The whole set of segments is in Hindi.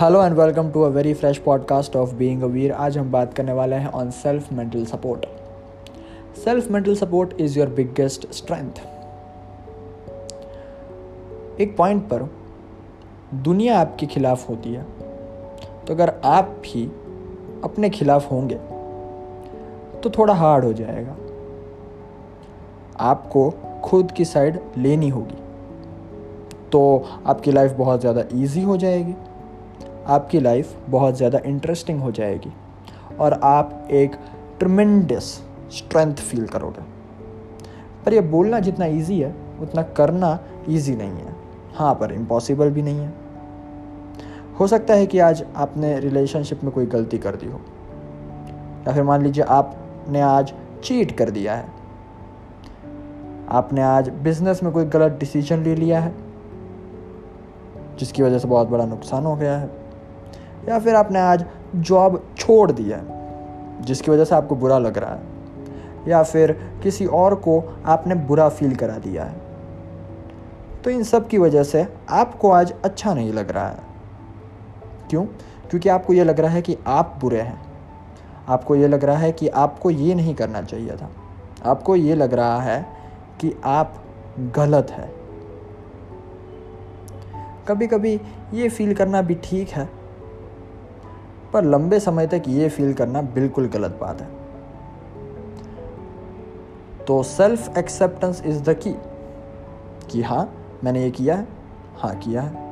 Hello and welcome to a very fresh podcast of being a Veer आज हम बात करने वाले हैं on self mental support self mental support is your biggest strength एक पॉइंट पर दुनिया आपके खिलाफ होती है तो अगर आप भी अपने खिलाफ होंगे तो थोड़ा हार्ड हो जाएगा। आपको खुद की साइड लेनी होगी तो आपकी लाइफ बहुत ज़्यादा इजी हो जाएगी। आपकी लाइफ बहुत ज़्यादा इंटरेस्टिंग हो जाएगी और आप एक ट्रमेंडस स्ट्रेंथ फील करोगे। पर यह बोलना जितना इजी है, उतना करना इजी नहीं है। हाँ पर इम्पॉसिबल भी नहीं है। हो सकता है कि आज आपने रिलेशनशिप में कोई गलती कर दी हो। या फिर मान लीजिए आपने आज चीट कर दिया है। आपने आज बिज़नेस में कोई गलत डिसीज़न ले लिया है, जिसकी वजह से बहुत बड़ा नुकसान हो गया है। या फिर आपने आज जॉब छोड़ दिया है, जिसकी वजह से आपको बुरा लग रहा है, या फिर किसी और को आपने बुरा फील करा दिया है तो इन सब की वजह से आपको आज अच्छा नहीं लग रहा है। क्यों? क्योंकि आपको ये लग रहा है कि आप बुरे हैं। आपको ये लग रहा है कि आपको ये नहीं करना चाहिए था। आपको ये लग रहा है कि आप गलत है। कभी कभी ये फील करना भी ठीक है पर लंबे समय तक ये फील करना बिल्कुल गलत बात है। तो सेल्फ एक्सेप्टेंस इज़ द की कि हाँ मैंने ये किया है हाँ किया है।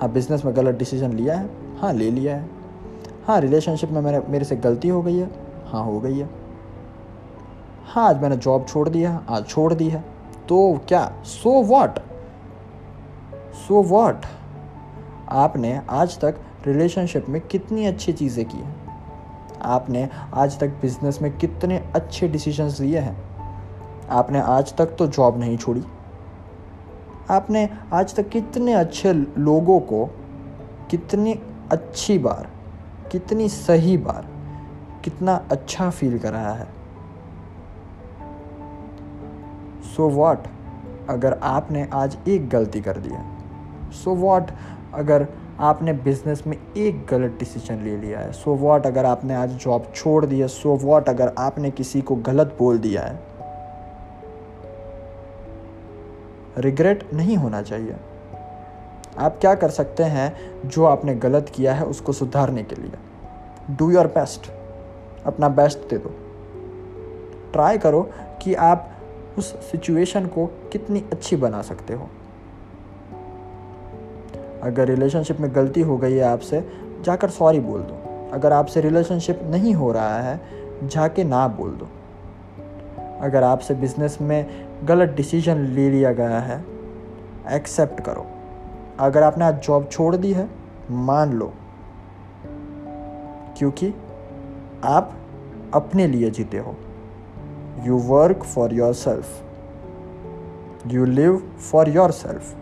हाँ बिज़नेस में गलत डिसीज़न लिया है हाँ ले लिया है। हाँ रिलेशनशिप में मैंने, मेरे से गलती हो गई है हाँ हो गई है। हाँ आज मैंने जॉब छोड़ दिया है, आज छोड़ दी है। तो क्या सो वॉट सो वॉट आपने आज तक रिलेशनशिप में कितनी अच्छी चीज़ें की हैं? आपने आज तक बिज़नेस में कितने अच्छे डिसीजंस लिए हैं? आपने आज तक तो जॉब नहीं छोड़ी। आपने आज तक कितने अच्छे लोगों को कितनी अच्छी बार, कितनी सही बार, कितना अच्छा फील कराया है? सो so वॉट अगर आपने आज एक गलती कर दी है सो so वॉट अगर आपने बिज़नेस में एक गलत डिसीज़न ले लिया है। सो so वॉट अगर आपने आज जॉब छोड़ दी है सो so वॉट अगर आपने किसी को गलत बोल दिया है? रिग्रेट नहीं होना चाहिए। आप क्या कर सकते हैं? जो आपने गलत किया है, उसको सुधारने के लिए। डू योर बेस्ट अपना बेस्ट दे दो। ट्राई करो कि आप उस सिचुएशन को कितनी अच्छी बना सकते हो। अगर रिलेशनशिप में गलती हो गई है आपसे, जाकर सॉरी बोल दो। अगर आपसे रिलेशनशिप नहीं हो रहा है, जाके ना बोल दो। अगर आपसे बिज़नेस में गलत डिसीज़न ले लिया गया है एक्सेप्ट करो। अगर आपने आज जॉब छोड़ दी है, मान लो। क्योंकि आप अपने लिए जीते हो। You work for yourself you live for yourself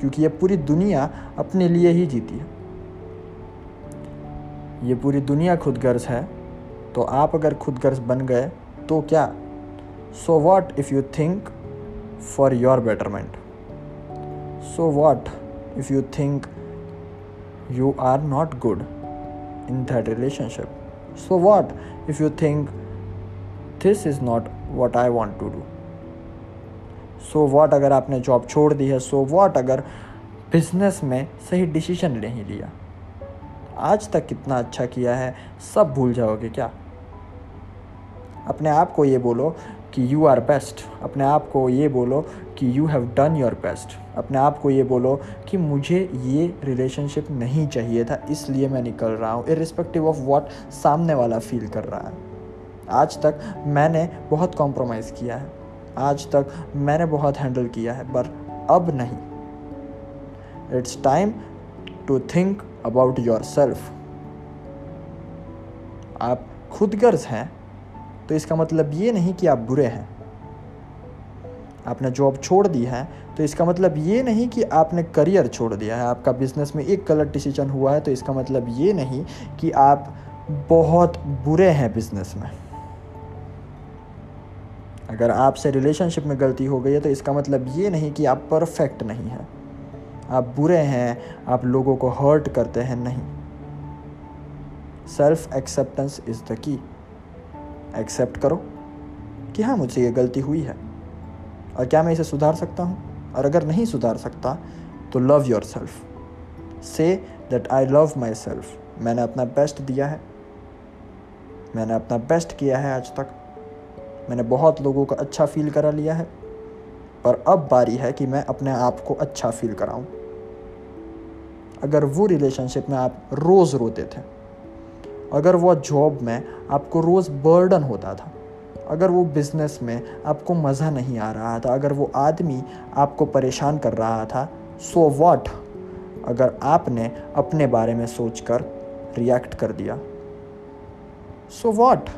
क्योंकि ये पूरी दुनिया अपने लिए ही जीती है। ये पूरी दुनिया खुदगर्ज है तो आप अगर खुदगर्ज बन गए तो क्या? So what if you think for your betterment so what if you think you are not good in that relationship so what if you think this is not what I want to do so what अगर आपने जॉब छोड़ दी है सो वॉट अगर बिज़नेस में सही डिसीज़न नहीं लिया? आज तक कितना अच्छा किया है, सब भूल जाओगे क्या? अपने आप को ये बोलो कि यू आर बेस्ट अपने आप को ये बोलो कि you have done your best अपने आप को ये बोलो कि मुझे ये रिलेशनशिप नहीं चाहिए था, इसलिए मैं निकल रहा हूँ इरिस्पेक्टिव ऑफ़ वॉट सामने वाला फील कर रहा है। आज तक मैंने बहुत कॉम्प्रोमाइज़ किया है। आज तक मैंने बहुत हैंडल किया है, पर अब नहीं। It's time to think about yourself आप खुद गर्ज हैं तो इसका मतलब ये नहीं कि आप बुरे हैं। आपने जॉब छोड़ दी है तो इसका मतलब ये नहीं कि आपने करियर छोड़ दिया है। आपका बिज़नेस में एक गलत डिसीज़न हुआ है तो इसका मतलब ये नहीं कि आप बहुत बुरे हैं बिज़नेस में। अगर आपसे रिलेशनशिप में गलती हो गई है तो इसका मतलब ये नहीं कि आप परफेक्ट नहीं हैं। आप बुरे हैं, आप लोगों को हर्ट करते हैं, नहीं। Self acceptance is the key accept करो कि हाँ मुझसे ये गलती हुई है। और क्या मैं इसे सुधार सकता हूँ? और अगर नहीं सुधार सकता तो love yourself say that I love myself मैंने अपना बेस्ट दिया है। मैंने अपना बेस्ट किया है आज तक। मैंने बहुत लोगों को अच्छा फील करा लिया है, पर अब बारी है कि मैं अपने आप को अच्छा फील कराऊं। अगर वो रिलेशनशिप में आप रोज़ रोते थे, अगर वो जॉब में आपको रोज़ बर्डन होता था, अगर वो बिज़नेस में आपको मज़ा नहीं आ रहा था, अगर वो आदमी आपको परेशान कर रहा था सो so वॉट अगर आपने अपने बारे में सोचकर रिएक्ट कर दिया सो so वॉट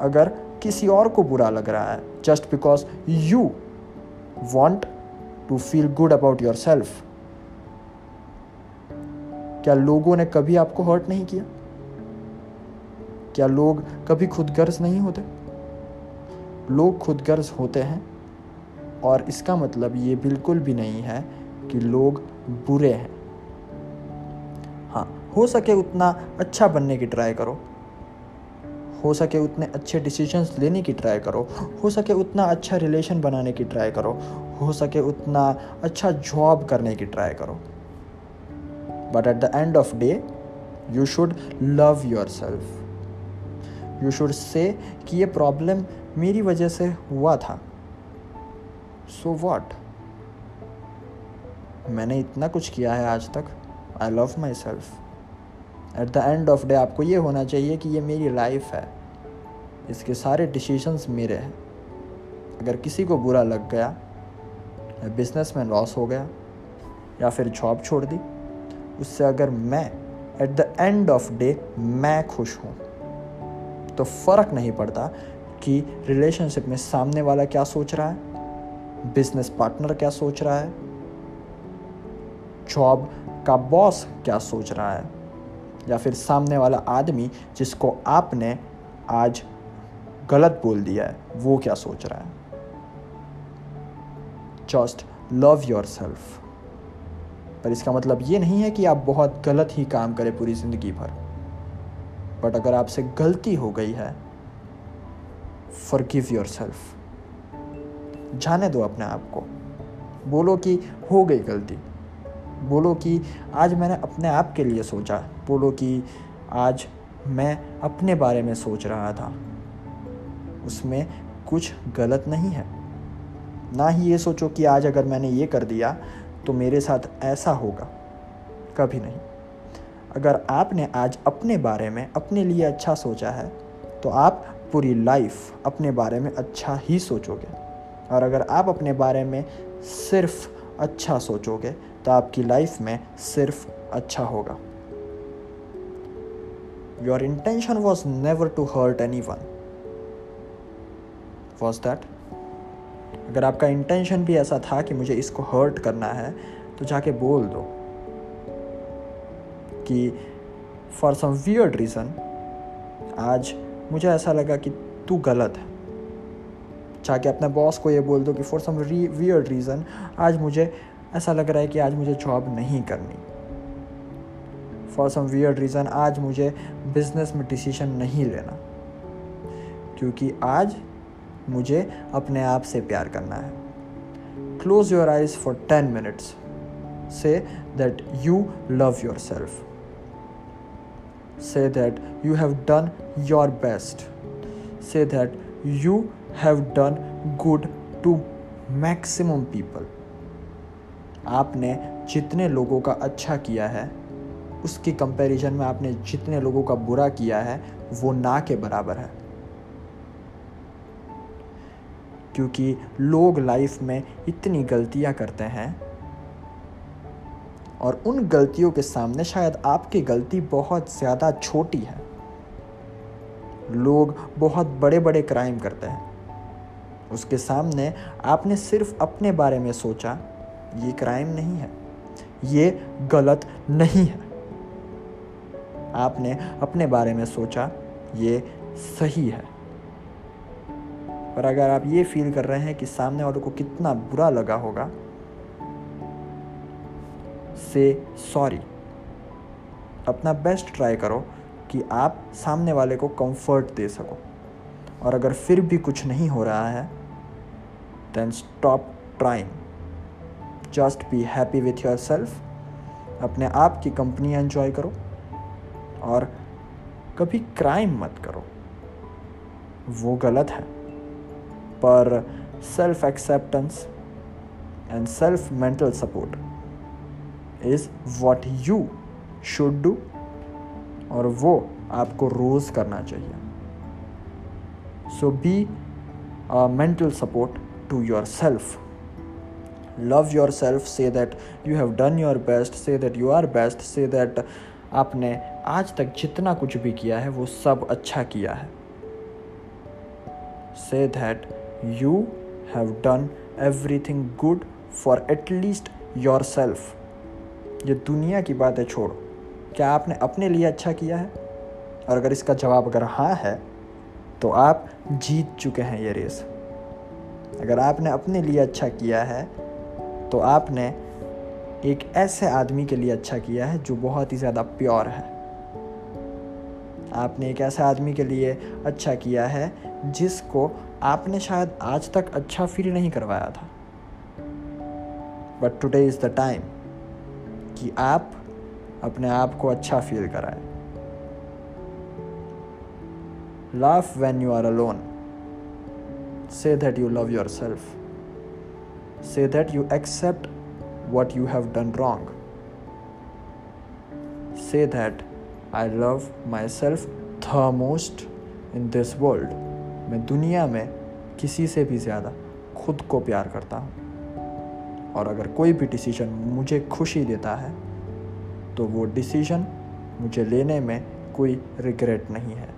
अगर किसी और को बुरा लग रहा है just because you want to feel good about yourself क्या लोगों ने कभी आपको हर्ट नहीं किया? क्या लोग कभी खुदगर्ज नहीं होते? लोग खुदगर्ज होते हैं, और इसका मतलब ये बिल्कुल भी नहीं है कि लोग बुरे हैं। हाँ हो सके उतना अच्छा बनने की ट्राई करो। हो सके उतने अच्छे डिसीजंस लेने की ट्राई करो। हो सके उतना अच्छा रिलेशन बनाने की ट्राई करो। हो सके उतना अच्छा जॉब करने की ट्राई करो। But at the end of day you should love yourself you should say कि ये प्रॉब्लम मेरी वजह से हुआ था। सो so वॉट मैंने इतना कुछ किया है आज तक। I love myself at the end of day आपको ये होना चाहिए कि ये मेरी लाइफ है। इसके सारे डिसीजंस मेरे हैं। अगर किसी को बुरा लग गया या बिज़नेस में लॉस हो गया, या फिर जॉब छोड़ दी, उससे अगर मैं at the end of day मैं खुश हूँ तो फ़र्क नहीं पड़ता कि रिलेशनशिप में सामने वाला क्या सोच रहा है बिज़नेस पार्टनर क्या सोच रहा है जॉब का बॉस क्या सोच रहा है। या फिर सामने वाला आदमी जिसको आपने आज गलत बोल दिया है, वो क्या सोच रहा है? जस्ट लव योर सेल्फ पर इसका मतलब ये नहीं है कि आप बहुत गलत ही काम करें पूरी ज़िंदगी भर। बट अगर आपसे गलती हो गई है फॉरगिव योर सेल्फ जाने दो अपने आप को। बोलो कि हो गई गलती। बोलो कि आज मैंने अपने आप के लिए सोचा। बोलो कि आज मैं अपने बारे में सोच रहा था। उसमें कुछ गलत नहीं है। ना ही ये सोचो कि आज अगर मैंने ये कर दिया तो मेरे साथ ऐसा होगा। कभी नहीं। अगर आपने आज अपने बारे में अपने लिए अच्छा सोचा है तो आप पूरी लाइफ अपने बारे में अच्छा ही सोचोगे। और अगर आप अपने बारे में सिर्फ़ अच्छा सोचोगे तो आपकी लाइफ में सिर्फ़ अच्छा होगा। Intention was never to hurt anyone was that अगर आपका इंटेंशन भी ऐसा था कि मुझे इसको हर्ट करना है तो जाके बोल दो कि फॉर सम वियर्ड रीज़न आज मुझे ऐसा लगा कि तू गलत है। जाके अपने बॉस को ये बोल दो कि फॉर सम वियर्ड रीज़न आज मुझे ऐसा लग रहा है कि आज मुझे जॉब नहीं करनी। फॉर सम वियर्ड रीज़न आज मुझे बिज़नेस में डिसीज़न नहीं लेना। क्योंकि आज मुझे अपने आप से प्यार करना है। Close your eyes for ten minutes say that you love yourself say that you have done your best say that you have done good to maximum people आपने जितने लोगों का अच्छा किया है उसकी कंपैरिजन में आपने जितने लोगों का बुरा किया है, वो ना के बराबर है। क्योंकि लोग लाइफ में इतनी गलतियाँ करते हैं और उन गलतियों के सामने शायद आपकी गलती बहुत ज़्यादा छोटी है। लोग बहुत बड़े बड़े क्राइम करते हैं। उसके सामने आपने सिर्फ़ अपने बारे में सोचा, ये क्राइम नहीं है, ये गलत नहीं है। आपने अपने बारे में सोचा, ये सही है। पर अगर आप ये फील कर रहे हैं कि सामने वालों को कितना बुरा लगा होगा, से सॉरी अपना बेस्ट ट्राई करो कि आप सामने वाले को कंफर्ट दे सको। और अगर फिर भी कुछ नहीं हो रहा है then stop trying just be happy with yourself अपने आप की कंपनी एंजॉय करो। और कभी क्राइम मत करो। वो गलत है। पर self acceptance and self mental support is what you should do और वो आपको रोज़ करना चाहिए। So be mental support to yourself love yourself say that you have done your best say that you are best say that आपने आज तक जितना कुछ भी किया है, वो सब अच्छा किया है। Say that you have done everything good for at least yourself ये दुनिया की बात छोड़ो। क्या आपने अपने लिए अच्छा किया है? और अगर इसका जवाब अगर हाँ है तो आप जीत चुके हैं ये रेस अगर आपने अपने लिए अच्छा किया है तो आपने एक ऐसे आदमी के लिए अच्छा किया है जो बहुत ही ज़्यादा प्योर है। आपने एक ऐसे आदमी के लिए अच्छा किया है जिसको आपने शायद आज तक अच्छा फील नहीं करवाया था। But today is the time कि आप अपने आप को अच्छा फील कराएँ। Laugh when you are alone say that you love yourself say that you you have done wrong say that I love myself the most in this world मैं दुनिया में किसी से भी ज़्यादा खुद को प्यार करता हूँ। और अगर कोई भी डिसीज़न मुझे खुशी देता है तो वो डिसीज़न मुझे लेने में कोई रिग्रेट नहीं है।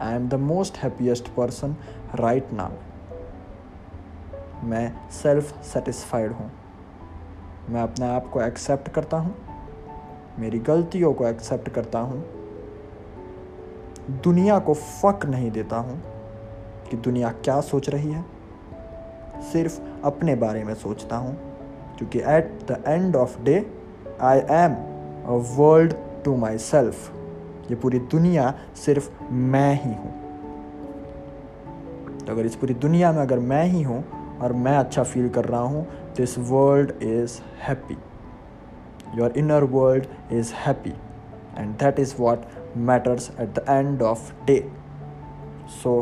I am the most happiest person right now मैं सेल्फ सेटिस्फाइड हूँ। मैं अपने आप को एक्सेप्ट करता हूँ। मेरी गलतियों को एक्सेप्ट करता हूँ। दुनिया को फक नहीं देता हूँ कि दुनिया क्या सोच रही है। सिर्फ़ अपने बारे में सोचता हूँ, क्योंकि at the end of day I am a world to myself ये पूरी दुनिया सिर्फ़ मैं ही हूँ। तो अगर इस पूरी दुनिया में अगर मैं ही हूँ और मैं अच्छा फील कर रहा हूँ। This world is happy your inner world is happy and that is what matters at the end of day so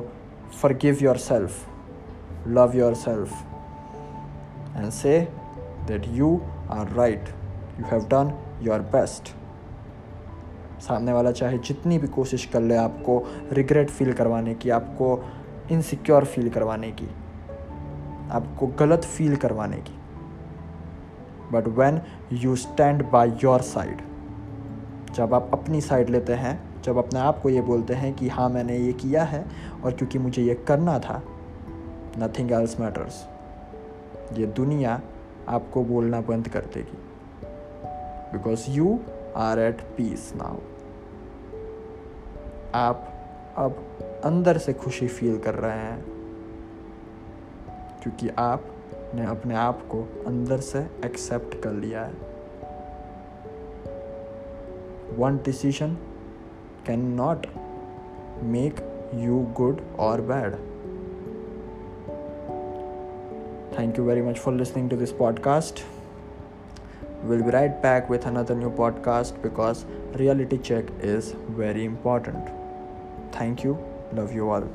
forgive yourself love yourself. And say that you are right. You have done your best. सामने वाला चाहे जितनी भी कोशिश कर ले आपको रिग्रेट फील करवाने की, आपको इनसिक्योर फील करवाने की। आपको गलत फील करवाने की। But when you stand by your side जब आप अपनी साइड लेते हैं, जब अपने आप को ये बोलते हैं कि हाँ मैंने ये किया है और क्योंकि मुझे ये करना था नथिंग एल्स मैटर्स ये दुनिया आपको बोलना बंद कर देगी। Because you are at peace now आप अब अंदर से खुशी फील कर रहे हैं। क्योंकि आप ने अपने आप को अंदर से एक्सेप्ट कर लिया है। One decision can not make you good और bad thank you very much for listening to this podcast will be right back with another new podcast because reality check is very important thank you love you all